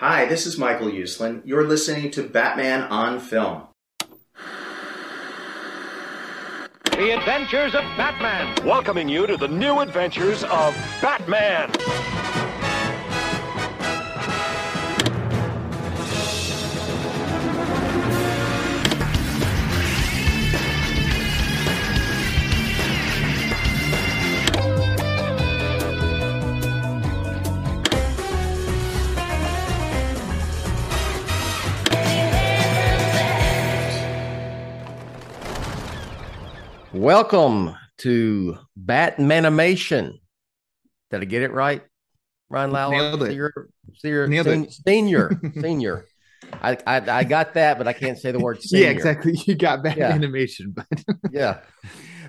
Hi, this is Michael Uslan. You're listening to Batman on Film. The Adventures of Batman. welcoming you to the new adventures of Batman. Welcome to Batmanimation. Did I get it right? Ryan Lowell. Senior, senior, Nailed sen- it. senior, senior. I, I I got that, but I can't say the word senior. Yeah, exactly. You got bad Yeah. animation, but Yeah,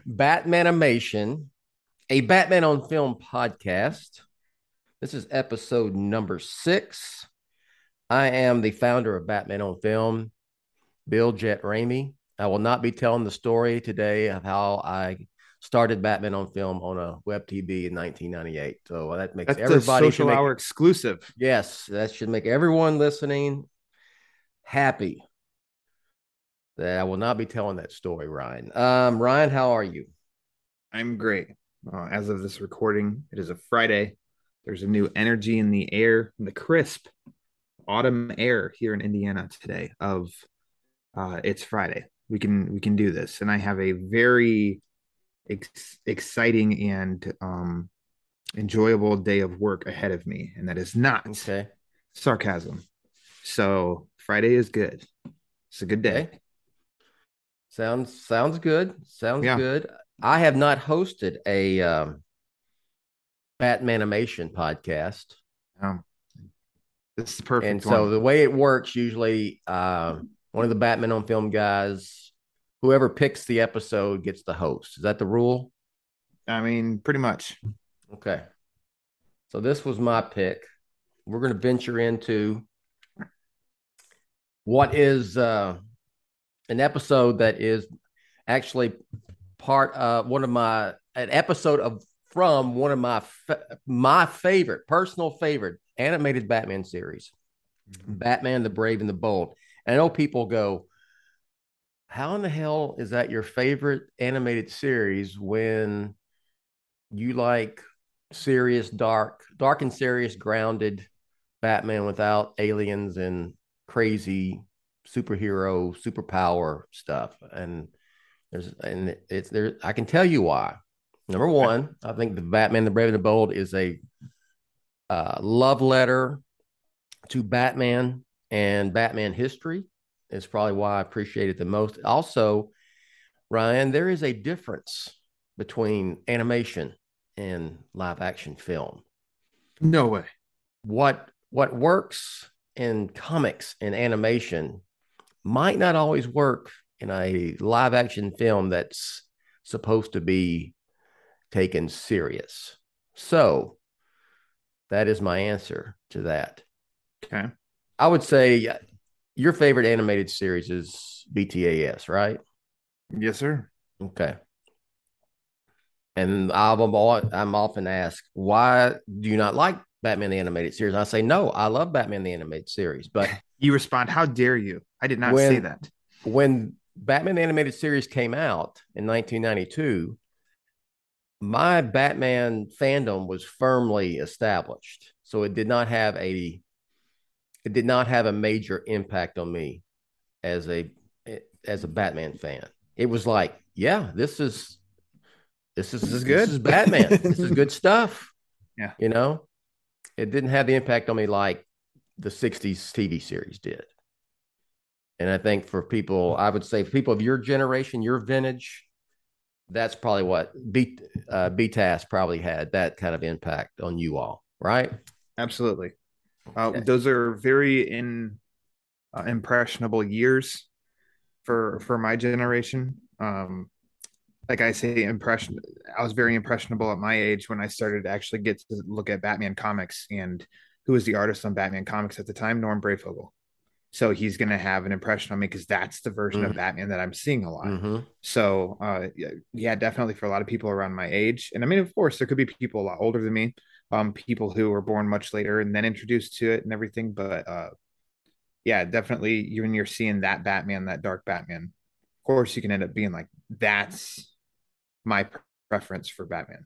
Batmanimation, a Batman on Film podcast. This is episode number six. I am the founder of Batman on Film, Bill Jett Ramey. I will not be telling the story today of how I started Batman on Film on a web TV in 1998. So that makes that's everybody social make- hour exclusive. Yes, that should make everyone listening happy. That I will not be telling that story, Ryan. Um, Ryan, how are you? I'm great. Uh, as of this recording, it is a Friday. There's a new energy in the air, in the crisp autumn air here in Indiana today. Of uh, it's Friday. We can we can do this, and I have a very ex- exciting and um, enjoyable day of work ahead of me, and that is not Okay. sarcasm. So Friday is good. It's a good day. Okay. Sounds sounds good. Sounds Yeah. good. I have not hosted a um, Batmanimation podcast, Um, this is the perfect. and so the way it works usually, um, one of the Batman on Film guys, whoever picks the episode gets the host. Is that the rule? I mean, pretty much. Okay. So this was my pick. We're going to venture into what is uh, an episode that is actually part of one of my an episode of from one of my my favorite personal favorite animated Batman series, Batman the Brave and the Bold. And I know people go, "How in the hell is that your favorite animated series when you like serious, dark, dark and serious, grounded Batman without aliens and crazy superhero, superpower stuff. And there's and it's there. I can tell you why. Number one, I think the Batman, the Brave and the Bold is a uh, love letter to Batman and Batman history. Is probably why I appreciate it the most. Also, Ryan, there is a difference between animation and live action film. No way. What what works in comics and animation might not always work in a live action film that's supposed to be taken serious. So that is my answer to that. Okay. I would say your favorite animated series is BTAS, right? Yes, sir. Okay. And I'm, I'm often asked, why do you not like Batman the Animated Series? And I say, no, I love Batman the Animated Series. But You respond, How dare you? I did not When- say that. when Batman the Animated Series came out in 1992, my Batman fandom was firmly established. So it did not have a it did not have a major impact on me as a as a Batman fan. It was like, yeah, this is this is This is good. This is Batman. this is good stuff. Yeah. You know, it didn't have the impact on me like the 60s TV series did. And I think for people, I would say for people of your generation, your vintage, that's probably what B uh, BTAS probably had that kind of impact on you all, right? Absolutely. Uh, Okay. Those are very in uh, impressionable years for for my generation. Um, like I say, impression. I was very impressionable at my age when I started to actually get to look at Batman comics and who was the artist on Batman comics at the time, Norm Breyfogle. So he's going to have an impression on me because that's the version Mhm. of Batman that I'm seeing a lot. hmm So, uh, yeah, yeah, definitely for a lot of people around my age, and I mean, of course, there could be people a lot older than me, um people who were born much later and then introduced to it and everything. But uh yeah, definitely you when you're seeing that Batman, that dark Batman, of course you can end up being like, that's my preference for Batman.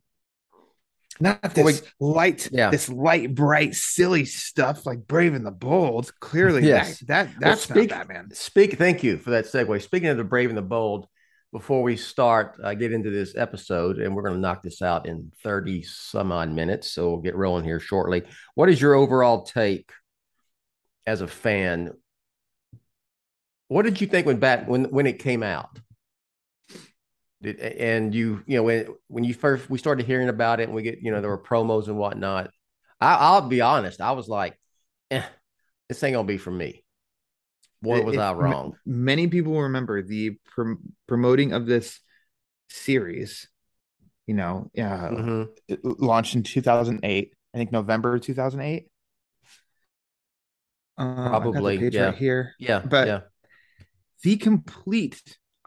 Not this light, Yeah. this light, bright, silly stuff like Brave and the Bold. Clearly, Yes. that, that Well, that's speak- not Batman. Speak. Thank you for that segue. Speaking of the brave and the bold, before we start, uh, get into this episode, and we're going to knock this out in thirty some odd minutes, so we'll get rolling here shortly. What is your overall take as a fan? What did you think when Bat when when it came out? Did, and you you know when when you first we started hearing about it, and we get you know there were promos and whatnot. I, I'll be honest, I was like, eh, this ain't gonna be for me. Boy, was It- I wrong. Many people remember the prom- promoting of this series. You know, uh, Mhm. launched in 2008. I think November 2008. Uh, I've got the Probably, yeah. right here. Yeah, But- yeah, the complete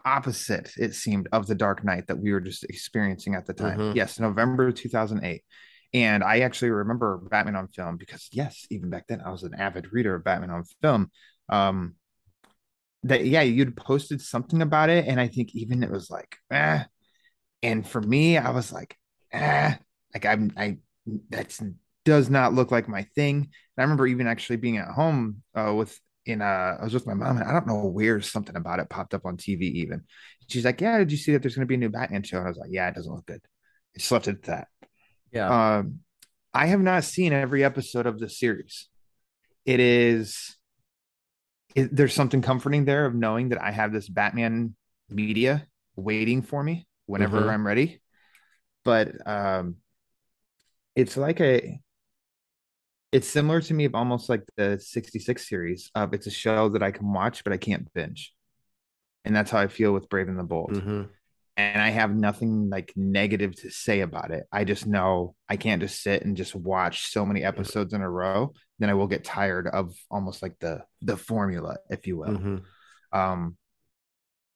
opposite it seemed of the dark knight that we were just experiencing at the time Mhm. yes november 2008 and i actually remember batman on film because yes even back then i was an avid reader of batman on film um that yeah you'd posted something about it and i think even it was like eh. and for me i was like eh. like i'm i that's does not look like my thing and i remember even actually being at home uh, with in uh I was with my mom and I don't know where something about it popped up on TV even. She's like, Yeah, did you see that there's gonna be a new Batman show? And I was like, Yeah, it doesn't look good. I just left it at that. yeah. Um I have not seen every episode of the series. It is it, there's something comforting there of knowing that I have this Batman media waiting for me whenever Mhm. I'm ready. But um it's like a it's similar to me of almost like the 66 series of it's a show that I can watch but I can't binge. And that's how I feel with Brave and the Bold. Mhm. And I have nothing like negative to say about it. I just know I can't just sit and just watch so many episodes in a row. Then I will get tired of almost like the the formula, if you will. Mhm. Um,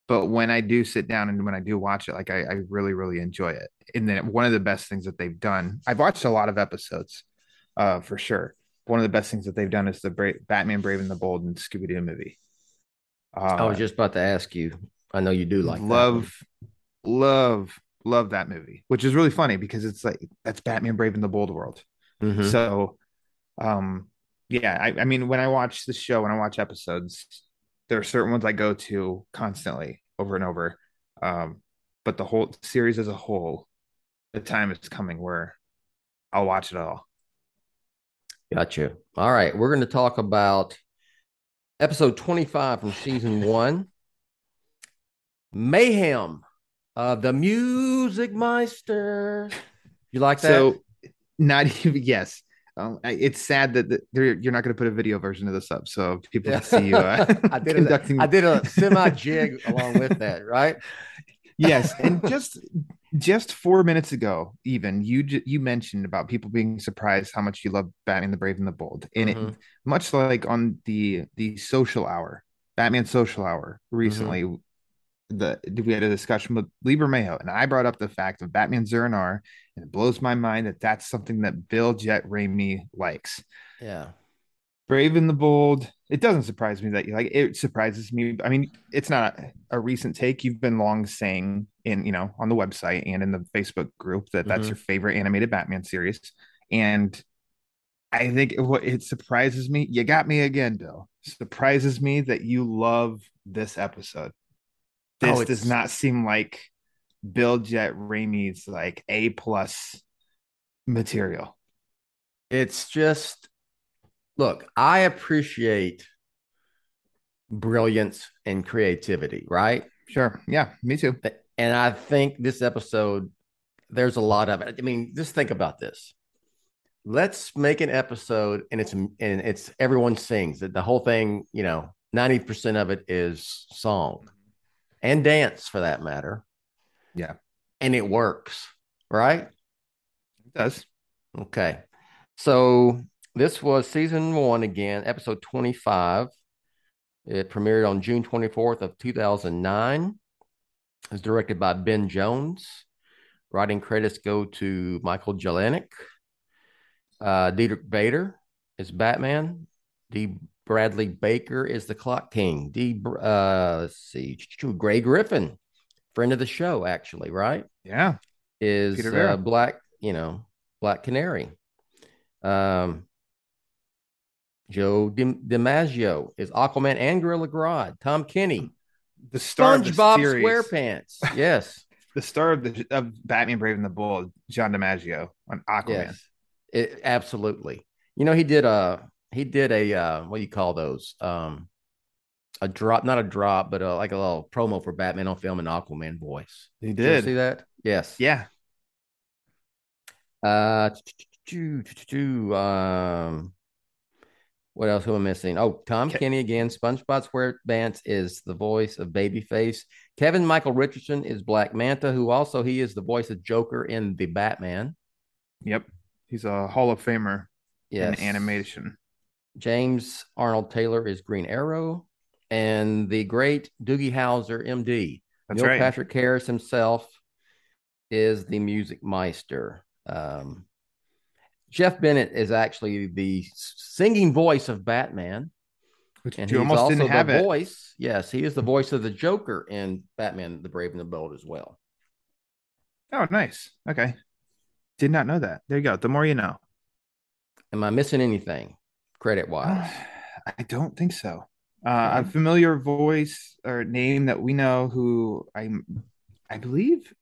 but when I do sit down and when I do watch it, like I, I really, really enjoy it. And then one of the best things that they've done, I've watched a lot of episodes, uh, for sure. One of the best things that they've done is the Bra- Batman Brave and the Bold and Scooby Doo movie. Uh, I was just about to ask you. I know you do like that love, love, love that movie, which is really funny because it's like that's Batman Brave and the Bold world. Mhm. So, um, yeah, I, I mean, when I watch the show, when I watch episodes, there are certain ones I go to constantly over and over. Um, but the whole series as a whole, the time is coming where I'll watch it all. Gotcha. All right, we're going to talk about episode 25 from season one Mayhem of the Music Meister. You like that? So, not even yes. Um, it's sad that the, you're not going to put a video version of this up, so people Yeah. can see you uh, I did conducting. a, I did a semi jig along with that, right? yes and just just four minutes ago even you you mentioned about people being surprised how much you love batman the brave and the bold and it Mhm. much like on the the social hour batman social hour recently Mm-hmm. the we had a discussion with Lieber Mayo and I brought up the fact of Batman Zero and it blows my mind that that's something that Bill Jett Ramey likes Yeah. Brave and the Bold. It doesn't surprise me that you like it. It surprises me. I mean, it's not a recent take. You've been long saying in, you know, on the website and in the Facebook group that that's Mhm. your favorite animated Batman series. And I think what it surprises me, you got me again, Bill. Surprises me that you love this episode. This Oh, does not seem like Bill Jett Ramey's like A plus material. It's just, look, I appreciate brilliance and creativity, right? Sure. Yeah, me too. And I think this episode, there's a lot of it. I mean, just think about this. Let's make an episode and it's and it's everyone sings. The whole thing, you know, 90% of it is song and dance for that matter. Yeah. And it works, right? It does. Okay. So this was season one again, episode 25. It premiered on June 24th of 2009. It was directed by Ben Jones. Writing credits go to Michael Jelenic. Uh, Diedrich Bader is Batman. D. Bradley Baker is the Clock King. D. Uh, let's see, Grey Griffin, friend of the show, actually, right? Yeah. Is uh, Black, you know, Black Canary. Um, Joe Di- DiMaggio is Aquaman and Gorilla Grodd. Tom Kenny, The star SpongeBob SquarePants. Yes, the star of the of Batman Brave and the Bold, John DiMaggio on Aquaman. yes, it, absolutely. You know, he did a he did a uh, what do you call those? Um, a drop, not a drop, but uh like a little promo for Batman on film and Aquaman voice. He Did you did. see that? Yes. Yeah. Uh, um, what else am I missing? Oh, Tom Ke- Kenny again. SpongeBob SquarePants is the voice of Babyface. Kevin Michael Richardson is Black Manta, who also he is the voice of Joker in the Batman. Yep. He's a Hall of Famer Yes. in animation. James Arnold Taylor is Green Arrow, and the great Doogie Howser, MD. That's Neil right. Patrick Harris himself is the music meister. Um, Jeff Bennett is actually the singing voice of Batman, Which and you he's almost also didn't have the it. voice. Yes, he is the voice of the Joker in Batman: The Brave and the Bold as well. Oh, nice. Okay. Did not know that. There you go. The more you know. Am I missing anything, credit wise? I don't think so. Uh, a familiar voice or name that we know who I I believe,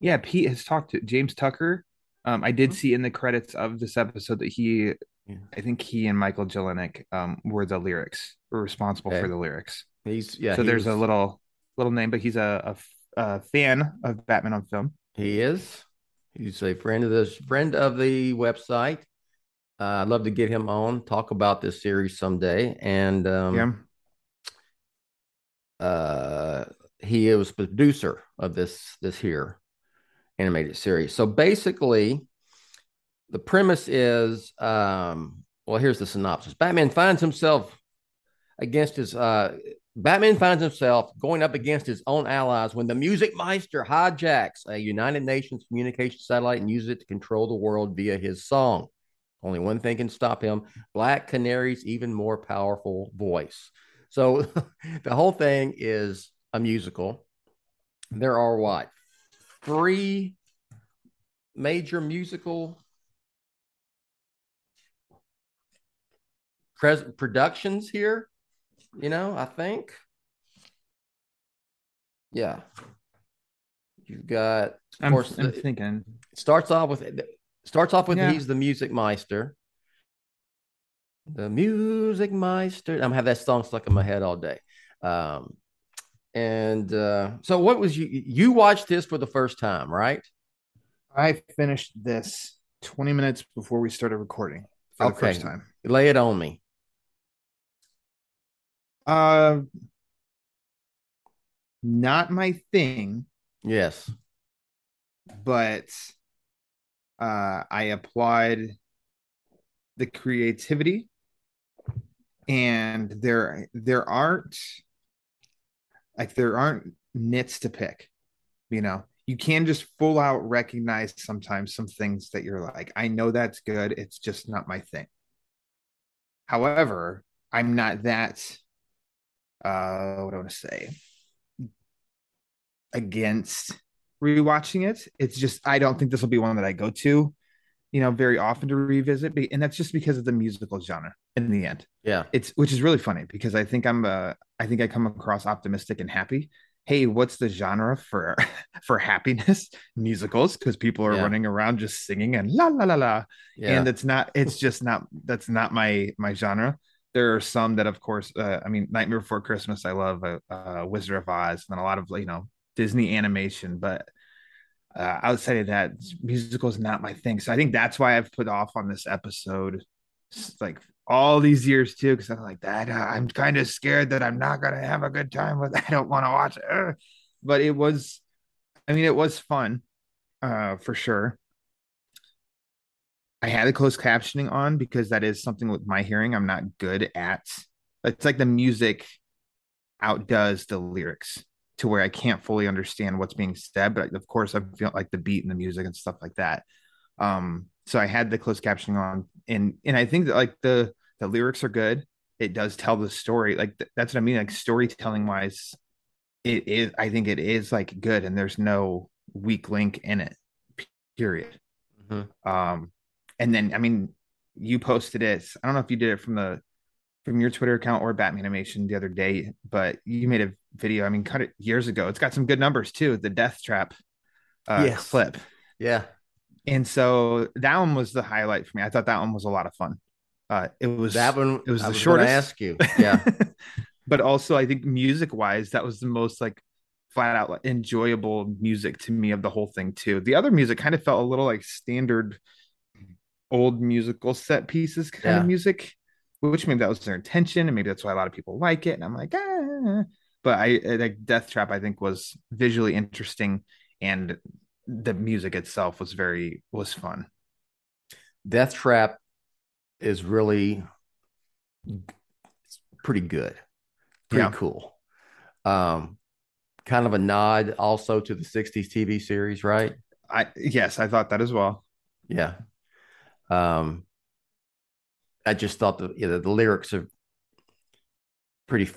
yeah, Pete has talked to James Tucker. Um, I did see in the credits of this episode that he, Yeah. I think he and Michael Jelenic um, were the lyrics, were responsible Okay. for the lyrics. He's yeah. so he there's a little little name, but he's a a fan of Batman on film. He is. He's a friend of this friend of the website. Uh, I'd love to get him on, talk about this series someday. And um, yeah, uh, he was producer of this this here animated series. So basically, the premise is um, well, here's the synopsis: Batman finds himself against his uh, Batman finds himself going up against his own allies when the Music Meister hijacks a United Nations communication satellite and uses it to control the world via his song. Only one thing can stop him Black Canary's even more powerful voice. So the whole thing is a musical. There are what? Three major musical pres- productions here, you know, I think. Yeah. You've got, of I'm, course, I'm the- thinking. It starts off with starts off with Yeah. he's the music meister. The music meister. I'm gonna have that song stuck in my head all day. Um, and uh, so what was you you watched this for the first time, right? I finished this 20 minutes before we started recording for the first time. Lay it on me. Uh, not my thing, Yes. but uh, I applied the creativity, and there there aren't like there aren't nits to pick. You know, you can just full out recognize sometimes some things that you're like, I know that's good. It's just not my thing. However, I'm not that uh what do I want to say against rewatching it. It's just I don't think this will be one that I go to, you know, very often to revisit, and that's just because of the musical genre in the end. Yeah. It's which is really funny because I think I'm uh I think I come across optimistic and happy. Hey, what's the genre for for happiness? Musicals, because people are Yeah. running around just singing and la la la la Yeah. and it's not it's just not that's not my my genre there are some that of course uh, i mean nightmare before christmas i love uh, uh wizard of oz and a lot of you know disney animation but uh, outside of that musical is not my thing. So i think that's why i've put off on this episode like all these years too because i'm like that uh, i'm kind of scared that i'm not gonna have a good time with i don't want to watch it. Ugh. but it was i mean it was fun uh for sure. I had the closed captioning on because that is something with my hearing I'm not good at. It's like the music outdoes the lyrics to where I can't fully understand what's being said, but of course I feel like the beat and the music and stuff like that. Um, so I had the closed captioning on, and and I think that like the the lyrics are good. It does tell the story. Like th- that's what I mean. Like storytelling wise, it is. I think it is like good, and there's no weak link in it. Period. Mhm. Um, and then I mean, you posted it. I don't know if you did it from the from your Twitter account or Batmanimation the other day, but you made a video. I mean, cut it years ago. It's got some good numbers too. The Death Trap uh, Yes. clip, Yeah. and so that one was the highlight for me. I thought that one was a lot of fun. Uh, it was That one It was I the gonna shortest. ask you. Yeah. but also I think music wise, that was the most like flat out like, enjoyable music to me of the whole thing too. The other music kind of felt a little like standard old musical set pieces kind Yeah. of music, which maybe that was their intention, and maybe that's why a lot of people like it. And I'm like, ah. But I I- like Death Trap. I think was visually interesting, and the music itself was very was fun. Death Trap is really it's pretty good. Pretty Yeah. cool. Um kind of a nod also to the 60s TV series, right? I yes, I thought that as well. Yeah. Um I just thought the you know, the lyrics are pretty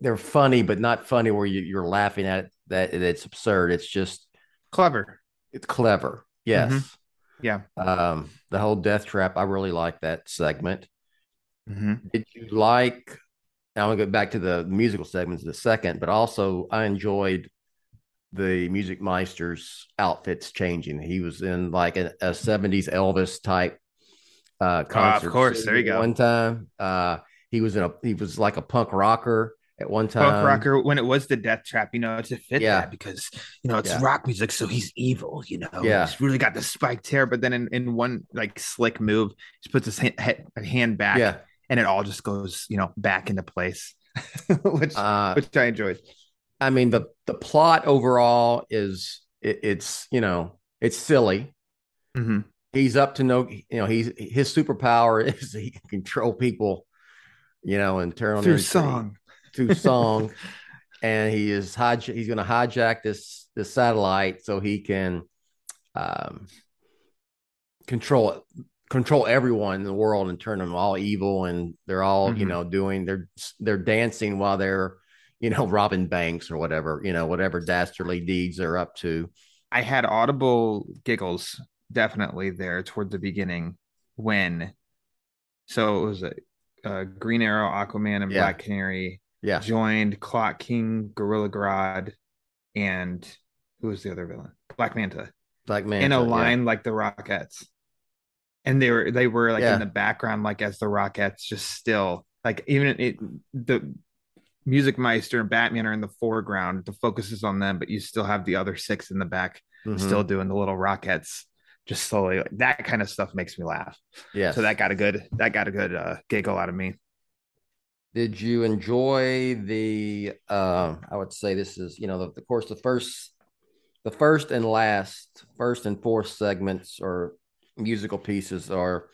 they're funny but not funny where you, you're laughing at it that it's absurd. It's just Clever. it's clever. Yes. Mhm. Yeah. Um the whole death trap I really like that segment. Mhm. Did you like? Now I'm gonna go back to the musical segments in a second, but also I enjoyed the Music Meister's outfits changing. He was in like a, a 70s Elvis type uh concert. course. There you go. One time, uh, he was in a he was like a punk rocker at one time. punk rocker when it was the death trap you know to fit Yeah. that because you know it's Yeah. rock music so he's evil you know Yeah. he's really got the spiked hair but then in, in one like slick move he puts his hand, hand back Yeah. and it all just goes you know back into place which Uh, which i enjoyed I mean the the plot overall is it, it's you know it's silly. Mhm. he's up to no you know he's his superpower is he can control people you know and turn on through into- song. Through song. And he is hij- he's going to hijack this this satellite so he can um control it control everyone in the world and turn them all evil and they're all you Mhm. know doing they're they're dancing while they're you know robbing banks or whatever you know whatever dastardly deeds they're up to. I had audible giggles definitely there toward the beginning when so it was a, uh green arrow aquaman and Yeah. black canary yeah joined Clock King, Gorilla Grodd, and who was the other villain? Black Manta black man in a line like the Rockettes, and they were they were like Yeah. in the background, like as the Rockettes, just still like even it the Music Meister and Batman are in the foreground. The focus is on them, but you still have the other six in the back, Mhm. still doing the little Rockettes. Just slowly, like, that kind of stuff makes me laugh. Yeah. So that got a good, that got a good uh, giggle out of me. Did you enjoy the? Uh, I would say this is, you know, the, of course, the first, the first and last, first and fourth segments or musical pieces are,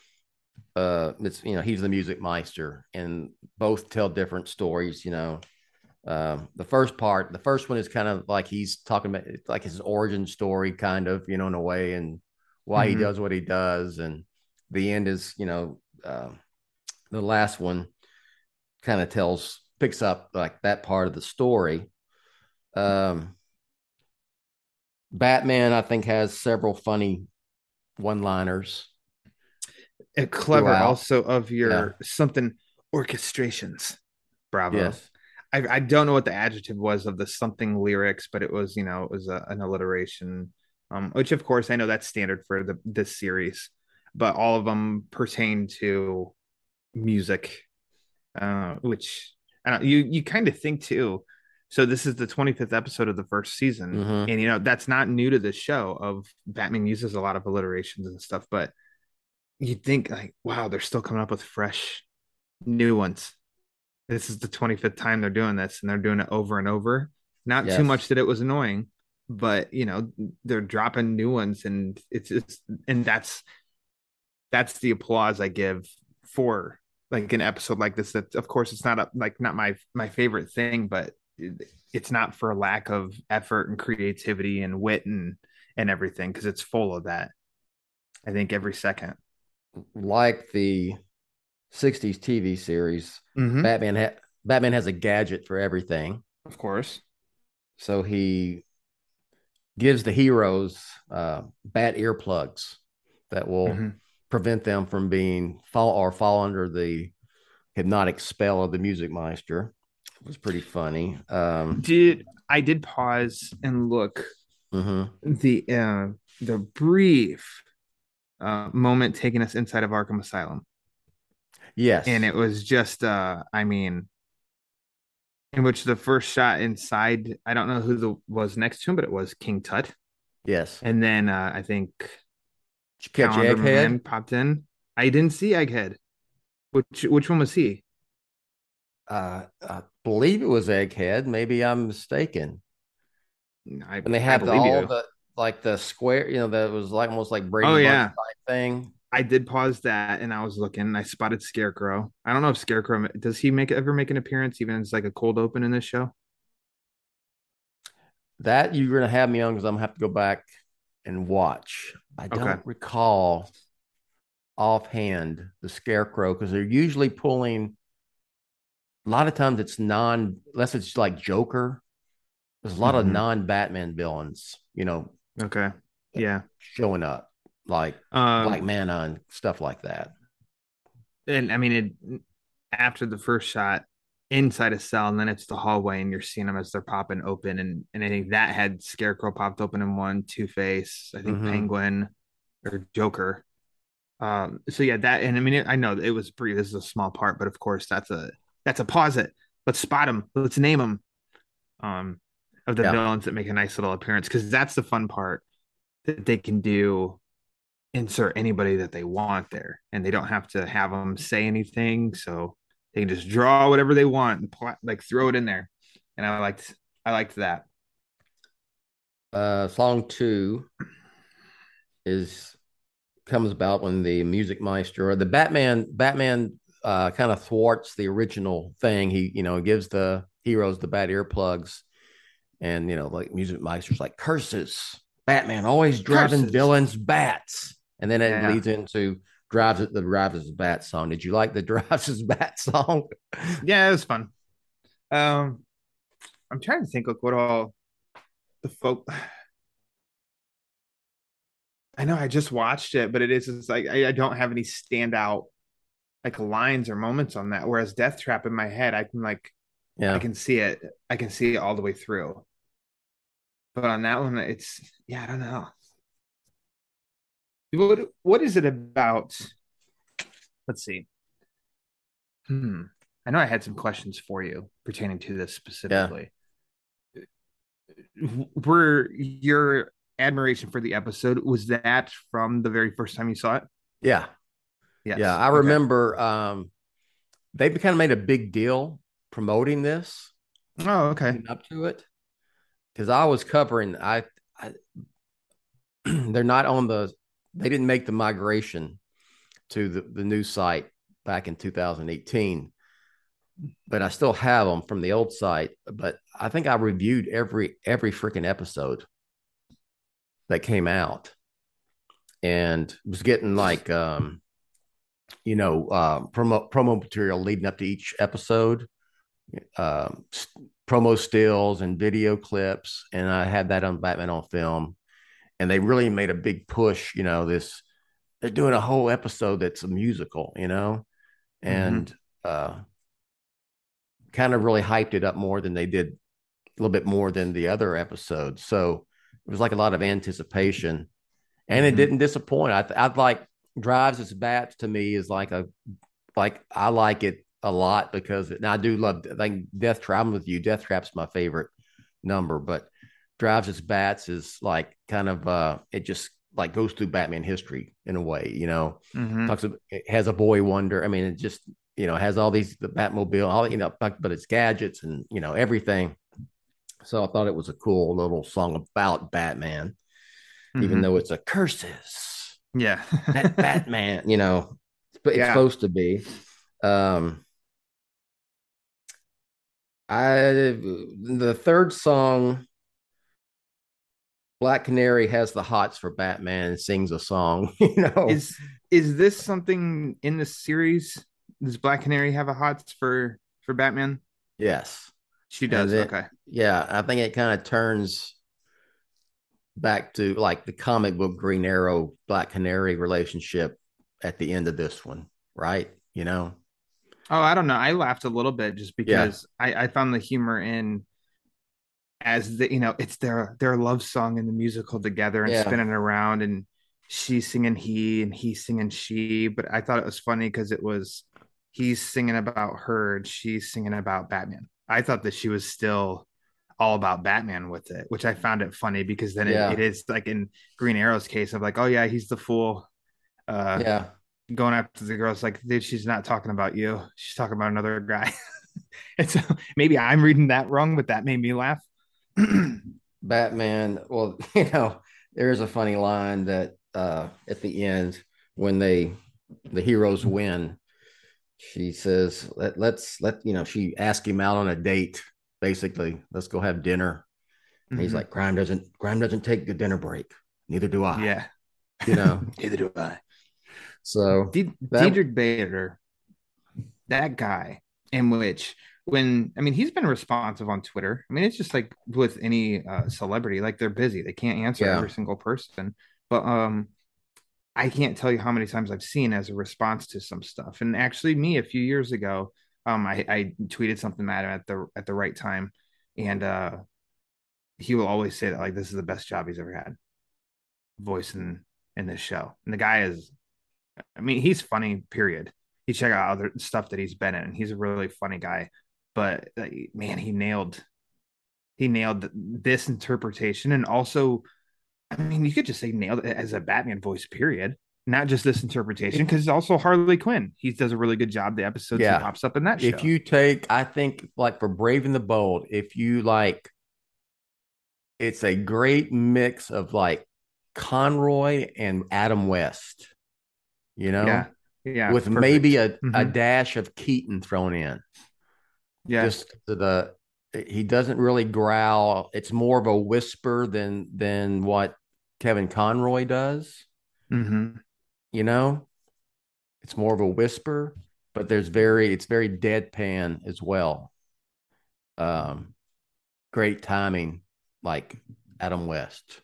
uh, it's you know, he's the music meister, and both tell different stories. You know, um, the first part, the first one is kind of like he's talking about, it's like his origin story, kind of, you know, in a way, and why Mhm. he does what he does, and the end is, you know, uh, the last one kind of tells picks up like that part of the story. Um, Batman, I think, has several funny one-liners. Uh, clever Throughout. also of your Yeah. something orchestrations. Bravo. Yes, I, I don't know what the adjective was of the something lyrics, but it was, you know, it was a, an alliteration. Um, which of course I know that's standard for the this series, but all of them pertain to music, uh, which I don't you you kind of think too. So this is the 25th episode of the first season, Mhm. and you know that's not new to the show. Of Batman uses a lot of alliterations and stuff, but you'd think like, wow, they're still coming up with fresh, new ones. This is the 25th time they're doing this, and they're doing it over and over. Not Yes. too much that it was annoying, but you know they're dropping new ones, and it's it's and that's that's the applause I give for like an episode like this. That of course it's not a, like not my my favorite thing, but it's not for lack of effort and creativity and wit and and everything because it's full of that. I think every 2nd like the 60s TV series, Mm-hmm. Batman ha- Batman has a gadget for everything. Of course. So he gives the heroes uh, bat earplugs that will Mhm. prevent them from being fall or fall under the hypnotic spell of the music meister. It was pretty funny. Um, Did I did pause and look mhm. the uh the brief uh moment taking us inside of Arkham Asylum. Yes, and it was just uh i mean in which the first shot inside i don't know who the was next to him but it was king tut yes. and then uh i think catch Calendar Egghead? Man popped in i didn't see egghead which which one was he Uh, I believe it was Egghead. Maybe I'm mistaken. I, And they have the, all you. the like the square, you know, that was like almost like Brady Oh, yeah. thing. I did pause that and i was looking and i spotted scarecrow i don't know if scarecrow does he make ever make an appearance even as like a cold open in this show That you're gonna have me on because I'm gonna have to go back and watch. I don't recall offhand the scarecrow because they're usually pulling a lot of times it's non unless it's like Joker. There's a lot Mhm. of non-Batman villains, you know, okay yeah showing up like um Black Manta and stuff like that. and I mean, it after the first shot inside a cell, and then it's the hallway, and you're seeing them as they're popping open, and and I think that had Scarecrow popped open in one, Two Face, I think Mhm. Penguin or Joker. Um, so yeah, that and I mean, I know it was pretty. This is a small part, but of course, that's a that's a pause. It. Let's spot them. Let's name them. Um, of the Yeah. villains that make a nice little appearance because that's the fun part that they can do insert anybody that they want there and they don't have to have them say anything so they can just draw whatever they want and pl- like throw it in there and i liked i liked that Uh, song two is comes about when the music meister or the Batman Batman uh, kind of thwarts the original thing. He you know gives the heroes the bad earplugs, and you know like music meister's like curses. Batman always driving Curses. villains bats, and then it Yeah. leads into drives the drives his bat song. Did you like the drives his bat song? yeah it was fun um i'm trying to think like what all the folk i know i just watched it but it is it's like I, I don't have any standout like lines or moments on that whereas death trap in my head i can like Yeah, I can see it. I can see it all the way through. But on that one, it's yeah, I don't know. What what is it about? Let's see. Hmm. I know I had some questions for you pertaining to this specifically. Were your admiration for the episode was that from the very first time you saw it? yeah. Yes. Yeah, I Okay. remember um, they kind of made a big deal promoting this Oh, okay. up to it because I was covering. I, I they're not on the. They didn't make the migration to the, the new site back in 2018, but I still have them from the old site. But I think I reviewed every every freaking episode that came out, and was getting like um, you know uh, promo promo material leading up to each episode s- promo stills and video clips, and I had that on Batman on film. And they really made a big push. You know, this they're doing a whole episode that's a musical. You know, and uh, kind of really hyped it up more than they did a little bit more than the other episodes. So it was like a lot of anticipation, and it Mhm. didn't disappoint. I I'd like drives its bats to me is like a like I like it a lot because and I do love like Death Trap. I'm with you. Death Trap's my favorite number, but drives its bats is like kind of uh it just like goes through Batman history in a way, you know. Mhm. Talks about, it has a boy wonder. I mean, it just you know has all these the Batmobile, all you know, but it's gadgets and you know everything. So I thought it was a cool little song about Batman, even Mhm. though it's a curses yeah. that Batman, you know, but it's Yeah. supposed to be. Um, I the third song Black Canary has the hots for Batman and sings a song. You know, Is is this something in the series? Does Black Canary have a hots for for Batman? yes, She does. It- okay. yeah. I think it kind of turns back to like the comic book Green Arrow Black Canary relationship at the end of this one, right? You know, Oh, I don't know. I laughed a little bit just because I, I found the humor in as the you know it's their their love song in the musical together and Yeah. spinning around and she's singing he and he's singing she. But I thought it was funny because it was he's singing about her and she's singing about Batman. I thought that she was still all about Batman with it, which I found it funny because then Yeah. it, it is like in Green Arrow's case of like, oh yeah, he's the fool. Uh, yeah. going after the girls like dude she's not talking about you she's talking about another guy and so maybe i'm reading that wrong but that made me laugh Batman, well, you know, there is a funny line that uh at the end when they the heroes win, she says, let, let's let you know, she asked him out on a date, basically. Let's go have dinner. And he's like, crime doesn't crime doesn't take a dinner break. Neither do I. yeah You know. neither do i so That- Diedrich Bader, that guy, in which when I mean he's been responsive on Twitter. I mean it's just like with any uh, celebrity, like they're busy, they can't answer Yeah. every single person. But um, I can't tell you how many times I've seen as a response to some stuff. And actually, me a few years ago, um, I, I tweeted something at him at the at the right time, and uh, he will always say that like this is the best job he's ever had, voicing in this show. And the guy is I mean, he's funny, period. You check out other stuff that he's been in. And he's a really funny guy. But uh, man, he nailed he nailed this interpretation and also I mean, you could just say nailed it as a Batman voice, period. Not just this interpretation, because also Harley Quinn. He does a really good job. The episodes Yeah. he pops up in that show. if you take, I think like for Brave and the Bold, if you like it's a great mix of like Conroy and Adam West, you know, yeah, yeah, with perfect. maybe a, a Mhm. dash of Keaton thrown in. Yeah, Just the he doesn't really growl. It's more of a whisper than than what Kevin Conroy does, Mhm. you know? It's more of a whisper, but there's very it's very deadpan as well. Um great timing like Adam West.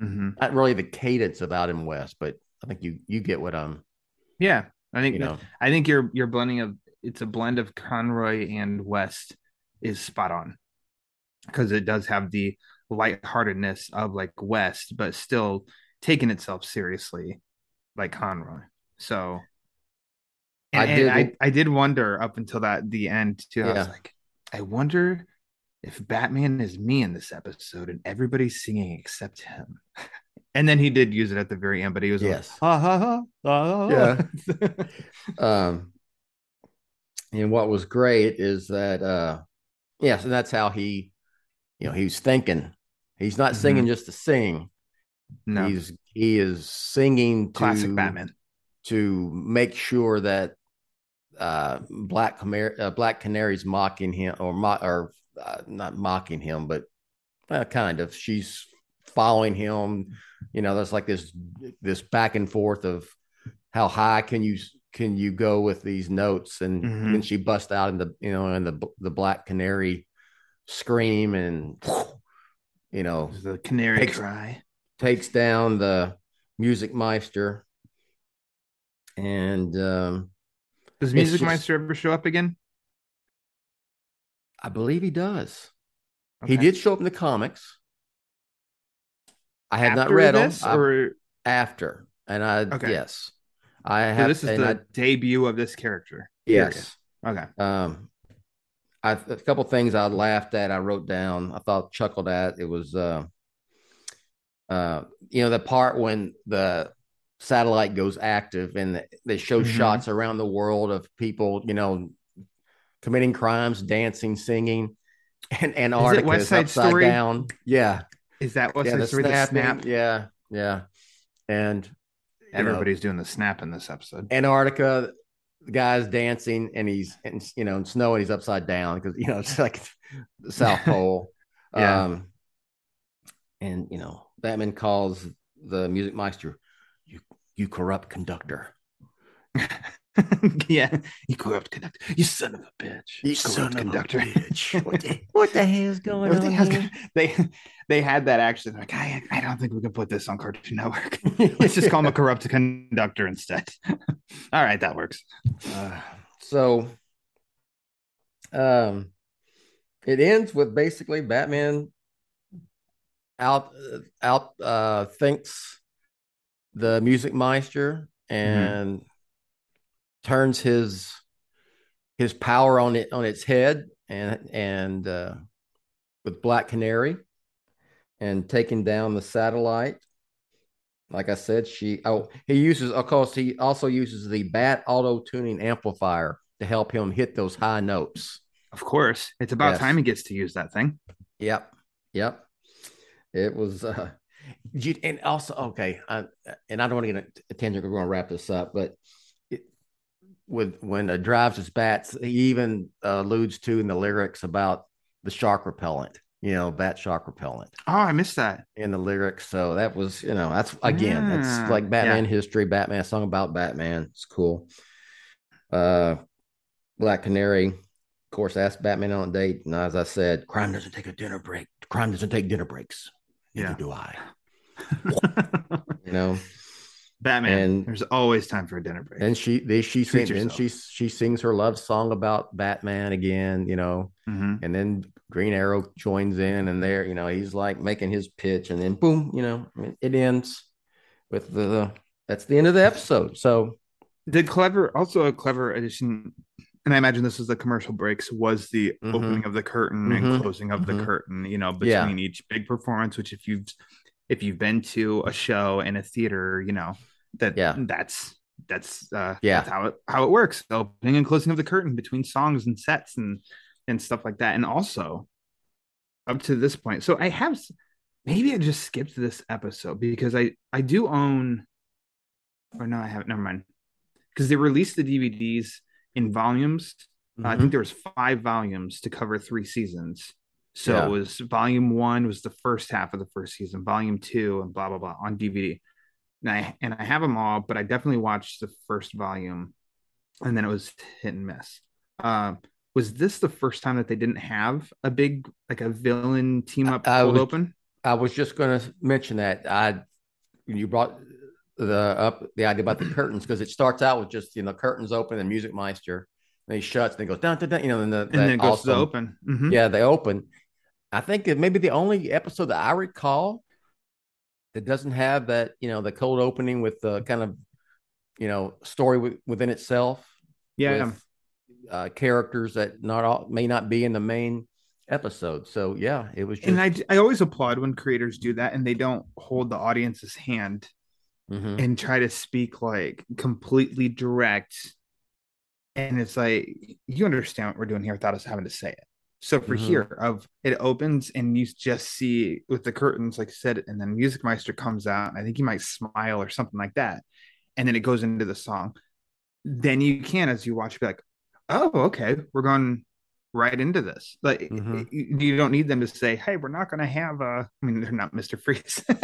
Mhm. Not really the cadence of Adam West, but I think you you get what I'm, yeah. I think you know. I think your your blending of it's a blend of Conroy and West is spot on because it does have the lightheartedness of like West, but still taking itself seriously like Conroy. So I and, and did- I, I did wonder up until that the end too. I was like, I wonder if Batman is me in this episode and everybody's singing except him. And then he did use it at the very end, but he was Yes. like, ha ha ha, ha, ha. Yeah. um and what was great is that uh yes and that's how he you know he's thinking. He's not singing just to sing. No, he's he is singing to classic Batman. to make sure that uh black Canary, uh, black canary's mocking him or mo- or uh, not mocking him but uh, kind of she's following him. You know there's like this this back and forth of how high can you can you go with these notes and Mhm. then she busts out in the you know in the the black canary scream and you know the canary Takes- cry. takes down the music meister and um Does Music just- Meister ever show up again? i believe he does he did show up in the comics i have not read them this, I- or after and i Okay. yes i so have this is the I, debut of this character. period. yes Okay. Um, I a couple things I laughed at, I wrote down, I thought chuckled at. It was, uh, uh, you know, the part when the satellite goes active and they show Mhm. shots around the world of people, you know, committing crimes, dancing, singing, and Antarctica West is Side upside Story? down. Yeah, Is that what's yeah, the the story? The snap. yeah, yeah, and know, Everybody's doing the snap in this episode. Antarctica, the guy's dancing and he's and you know in snow and he's upside down because you know it's like the South Pole. Yeah. Um, and you know Batman calls the music meister, "You you corrupt conductor." yeah, you corrupt conductor. You son of a bitch. You corrupt son of a conductor. bitch. What the, what the hell is going on? here? they they had that actually. Like I, I don't think we can put this on Cartoon Network. Let's just call him a corrupt conductor instead. All right, that works. Uh, so um it ends with basically batman out out uh thinks the music meister and turns his his power on it on its head and and uh with black canary and taking down the satellite like I said, she oh he uses of course he also uses the bat auto tuning amplifier to help him hit those high notes. Of course, it's about Yes. time he gets to use that thing. Yep, yep. It was uh you, and also okay, I, and I don't want to get a tangent. We're going to wrap this up, but with when uh, drives his bats, he even uh, alludes to in the lyrics about the shark repellent. You know, bat shark repellent. Oh, I missed that. in the lyrics. So that was, you know, that's again, Yeah, that's like Batman history, Batman song about Batman. It's cool. Uh Black Canary, of course, asked Batman on a date. And as I said, crime doesn't take a dinner break. Crime doesn't take dinner breaks. Neither Yeah. do I. You know, Batman. And- There's always time for a dinner break. and she they she Treat sings and she she sings her love song about Batman again, you know, Mhm. and then Green Arrow joins in, and there, you know, he's like making his pitch, and then boom, you know, it ends with the that's the end of the episode. So Did clever also a clever addition, and I imagine this was the commercial breaks, was the Mhm. opening of the curtain Mhm. and closing of the Mhm. curtain, you know, Yeah. between each big performance, which if you've if you've been to a show in a theater, you know, that Yeah. that's that's uh Yeah. that's how it how it works. The opening and closing of the curtain between songs and sets and and stuff like that. And also up to this point. So I have maybe I just skipped this episode because I I do own or no, I haven't never mind. Because they released the DVDs in volumes. Uh, I think there was five volumes to cover three seasons. So Yeah. it was volume one was the first half of the first season, volume two, and blah blah blah on DVD. And I and I have them all, but I definitely watched the first volume, and then it was hit and miss. Um, was this the first time that they didn't have a big like a villain team up I cold would- open? I was just going to mention that I you brought the up the idea about the curtains because it starts out with just you know curtains open and music meister and he shuts and then goes down to you know and, the, And then it goes to the awesome- open. Mhm. Yeah, they open. I think it may be the only episode that I recall that doesn't have that, you know, the cold opening with the kind of, you know, story wi- within itself. Yeah. with, uh, characters that not all may not be in the main episode. So yeah, it was just. and I I always applaud when creators do that and they don't hold the audience's hand Mhm. and try to speak like completely direct. And it's like you understand what we're doing here without us having to say it. So for Mhm. here, of it opens and you just see with the curtains, like I said, and then Music Meister comes out, and I think he might smile or something like that, and then it goes into the song. Then you can, as you watch, be like, "Oh, okay, we're going right into this." Like Mhm. you, don't need them to say, "Hey, we're not going to have a." I mean, they're not Mister Freeze.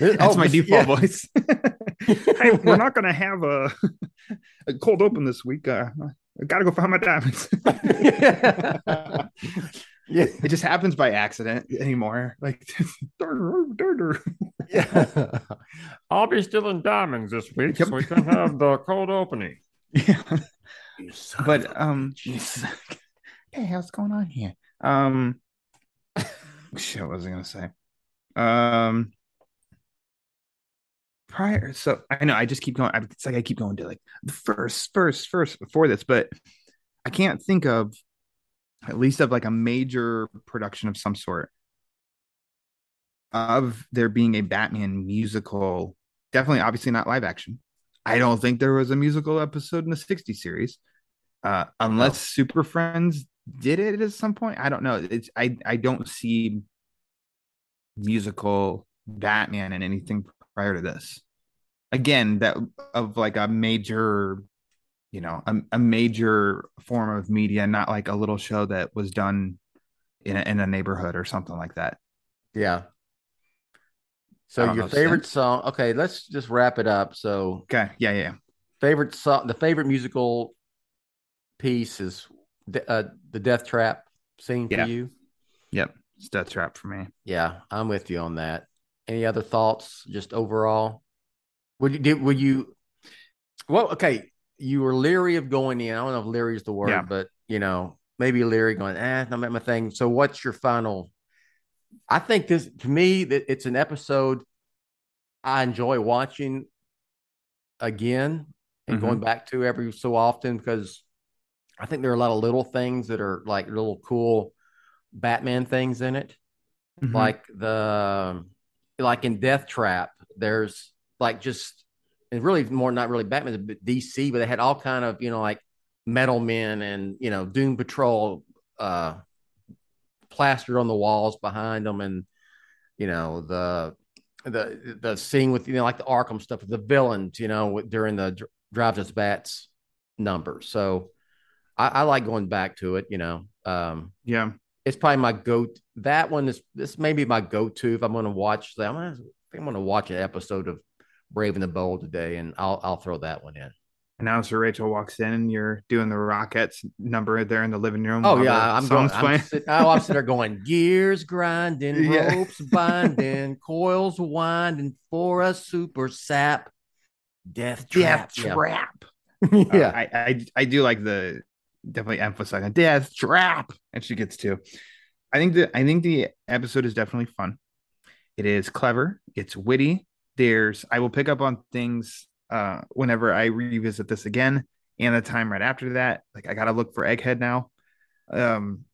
Oh, That's my yeah. default voice. hey, we're not going to have a, a cold open this week. Uh, I got to go find my diamonds. yeah. it just happens by accident anymore. Like, yeah. I'll be stealing diamonds this week Yep. so we can have the cold opening. yeah. You son of But um, hey, what's going on here? Um, shit, what was I gonna say? Um, prior, so I know I just keep going. I, it's like I keep going to like the first, first, first before this, but I can't think of at least of like a major production of some sort of there being a Batman musical. Definitely, obviously not live action. I don't think there was a musical episode in the 60 series. Uh, unless Super Friends did it at some point. I don't know. It's I I don't see musical Batman in anything prior to this. Again, that of like a major, you know, a, a major form of media, not like a little show that was done in a, in a neighborhood or something like that. Yeah. So your favorite song? Okay, let's just wrap it up. So Okay. Yeah. Yeah. favorite song, the favorite musical piece is the, uh, the Death Trap scene Yeah. for you. Yep. It's Death Trap for me. Yeah, I'm with you on that. Any other thoughts, just overall? Would you did? Would you? Well, okay, you were leery of going in. I don't know if leery is the word, Yeah. but you know, maybe leery going. Eh, not my thing. So, what's your final? I think this to me that it's an episode I enjoy watching again and Mm-hmm. going back to every so often because I think there are a lot of little things that are like little cool Batman things in it Mhm. like the like in Death Trap, there's like just and really more not really Batman, but DC, but they had all kind of you know like Metal Men and you know Doom Patrol uh plastered on the walls behind them, and you know the the the scene with you know like the Arkham stuff with the villains, you know during the Dr- Drives Us Bats number. So I, I like going back to it, you know. Um, yeah. It's probably my go. That one is this may be my go to if I'm going to watch. I'm I think I'm going to watch an episode of Brave and the Bold today, and I'll I'll throw that one in. Announcer Rachel walks in, and you're doing the Rockets number there in the living room. Oh yeah, I'm going. I'm, sit, oh, I'm sitting there going gears grinding, Yeah. ropes binding, coils winding for a super sap, death trap. Death Trap. Yeah, Uh, yeah. I, I I do like the definitely emphasizing Death Trap, and she gets to. I think the I think the episode is definitely fun. It is clever. It's witty. There's I will pick up on things uh whenever I revisit this again, and the time right after that. Like I gotta look for Egghead now. Um,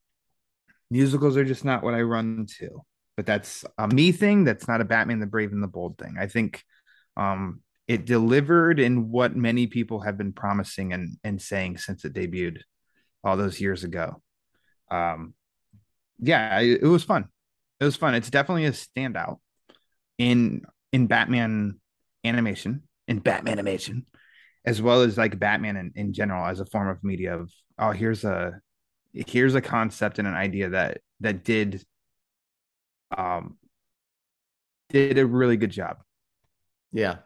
musicals are just not what I run to, but that's a me thing. That's not a Batman the Brave and the Bold thing. I think um it delivered in what many people have been promising and, and saying since it debuted all those years ago. Um, yeah, it, it was fun. It was fun. It's definitely a standout in in Batman animation, in Batman animation, as well as like Batman in, in general as a form of media of oh here's a here's a concept and an idea that that did um did a really good job. Yeah.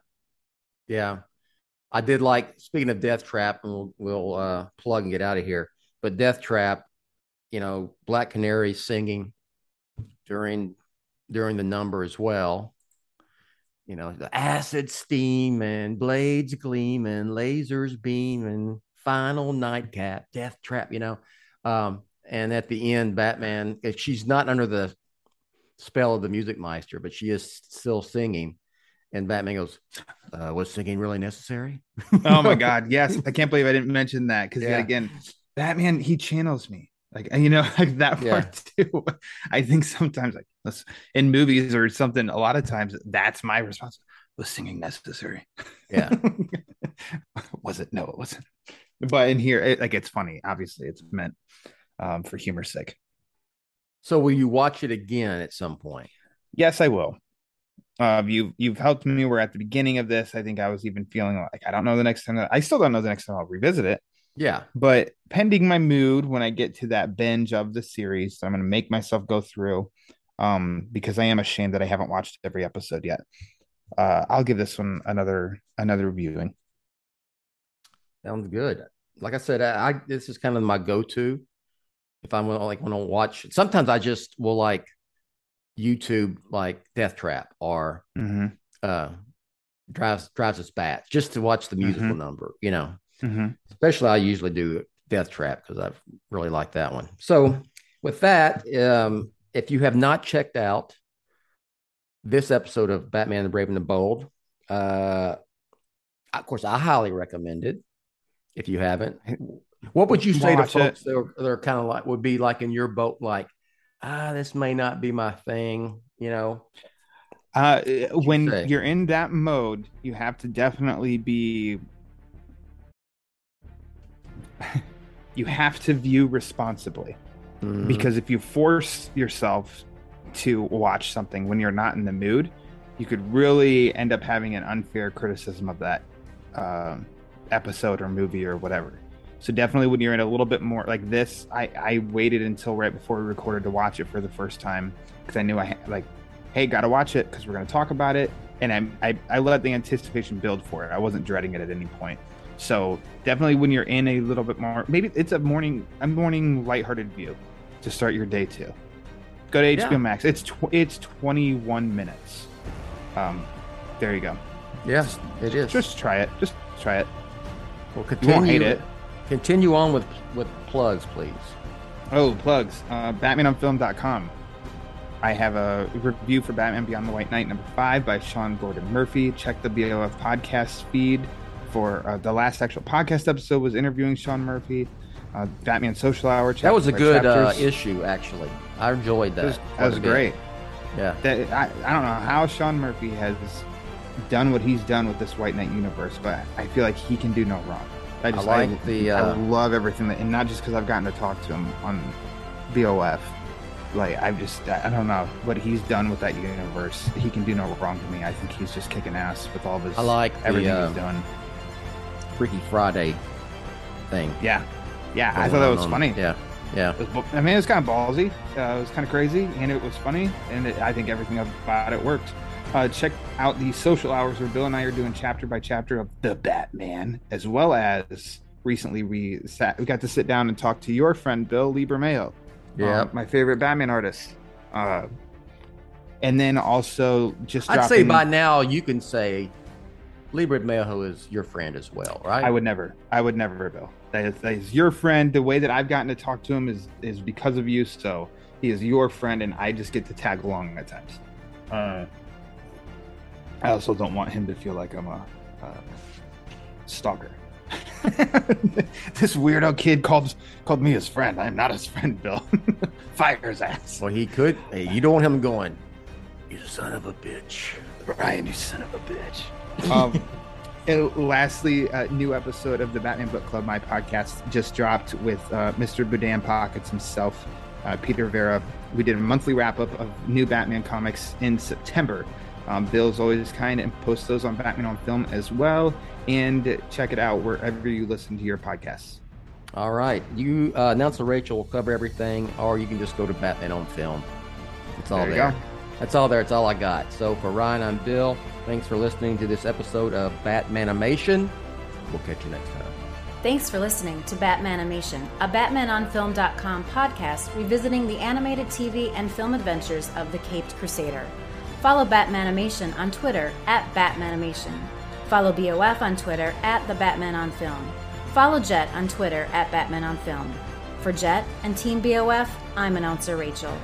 Yeah. I did like speaking of Death Trap, and we'll we'll uh plug and get out of here. But Death Trap, you know, Black Canary singing during during the number as well. You know, the acid steam and blades gleaming, lasers beaming, final nightcap, death trap, you know. Um, and at the end, Batman, if she's not under the spell of the music meister, but she is still singing. And Batman goes, uh, was singing really necessary? Oh my god, yes. I can't believe I didn't mention that because Yeah. again, Batman, he channels me. Like you know, like that Yeah. part too. I think sometimes like let's in movies or something, a lot of times that's my response. Was singing necessary? Yeah. was it? No, it wasn't. But in here, it, like it's funny. Obviously, it's meant um, for humor's sake. So will you watch it again at some point? Yes, I will. Uh, you you've helped me. We're at the beginning of this. I think I was even feeling like I don't know the next time that I still don't know the next time I'll revisit it. Yeah. But pending my mood when I get to that binge of the series, I'm going to make myself go through um because I am ashamed that I haven't watched every episode yet. Uh I'll give this one another another viewing. Sounds good. Like I said, I, I this is kind of my go-to if I'm gonna like want to watch. Sometimes I just will like YouTube like Death Trap or Mhm. uh drives drives us bats just to watch the musical number. You know, Mhm. especially I usually do Death Trap because I really like that one. So with that, um, if you have not checked out this episode of Batman the Brave and the Bold, uh, of course, I highly recommend it. If you haven't, what would you say Watch to it. folks that are, are kind of like would be like in your boat, like ah, this may not be my thing, you know? Uh when say? you're in that mode, you have to definitely be you have to view responsibly. Mhm. because if you force yourself to watch something when you're not in the mood, you could really end up having an unfair criticism of that um, episode or movie or whatever. So definitely when you're in a little bit more like this, I, I waited until right before we recorded to watch it for the first time because I knew I had like hey, gotta watch it because we're gonna talk about it. And I, I I let the anticipation build for it. I wasn't dreading it at any point. So definitely when you're in a little bit more, maybe it's a morning a morning lighthearted view to start your day too. Go to HBO Yeah. Max. It's tw- it's 21 minutes. Um, there you go. Yeah, it is. Just try it. Just try it. Well, You continue, won't hate it. Continue on with with plugs, please. Oh, plugs. Uh, BatmanOnFilm.com. I have a review for Batman Beyond the White Knight number five by Sean Gordon Murphy. Check the BOF podcast feed for uh, the last actual podcast episode was interviewing Sean Murphy. Uh, Batman Social Hour. That was a good uh, issue, actually. I enjoyed that. That was, that was great. Yeah. That I, I don't know how Sean Murphy has done what he's done with this White Knight universe, but I feel like he can do no wrong. I just like the, I uh, love everything that, and not just because I've gotten to talk to him on BOF. Like I've just I I don't know what he's done with that universe. He can do no wrong to me. I think he's just kicking ass with all of his I like the, everything uh, he's done. Freaky Friday thing. Yeah, yeah. I thought that was on- funny. Yeah. Yeah. It was I mean, it was kind of ballsy. Uh, it was kind of crazy, and it was funny. And it, I think everything about it worked. Uh, check out the social hours where Bill and I are doing chapter by chapter of the Batman, as well as recently we sat, we got to sit down and talk to your friend Bill Lee Bermejo, Yeah. uh, my favorite Batman artist. Uh, and then also just I'd say by now you can say Lee Bermejo is your friend as well, right? I would never. I would never, Bill. That is, that is your friend. The way that I've gotten to talk to him is is because of you. So he is your friend, and I just get to tag along at times. Uh, I also don't want him to feel like I'm a, uh stalker. this weirdo kid called called me his friend. I am not his friend, Bill. Fire his ass. Well, he could. Hey, you don't want him going, you son of a bitch. Brian, you son of a bitch. Um, and lastly, a new episode of the Batman Book Club, my podcast, just dropped with uh, Mr. Boudin Pockets himself, uh, Peter Vera. We did a monthly wrap up of new Batman comics in September. Um, Bill's always kind and posts those on Batman on Film as well. And check it out wherever you listen to your podcasts. All right. You uh, announcer Rachel will cover everything, or you can just go to Batman on Film. It's all There there. That's all there. It's all I got. So for Ryan, I'm Bill. Thanks for listening to this episode of Batmanimation. We'll catch you next time. Thanks for listening to Batmanimation, a BatmanOnFilm.com podcast revisiting the animated TV and film adventures of the Caped Crusader. Follow Batmanimation on Twitter at Batmanimation. Follow BOF on Twitter at The Batman on Film. Follow Jet on Twitter at Batman on Film. For Jet and Team BOF, I'm announcer Rachel.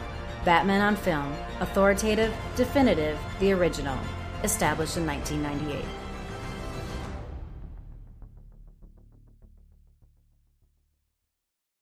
Batman on Film, authoritative, definitive, the original, established in 1998.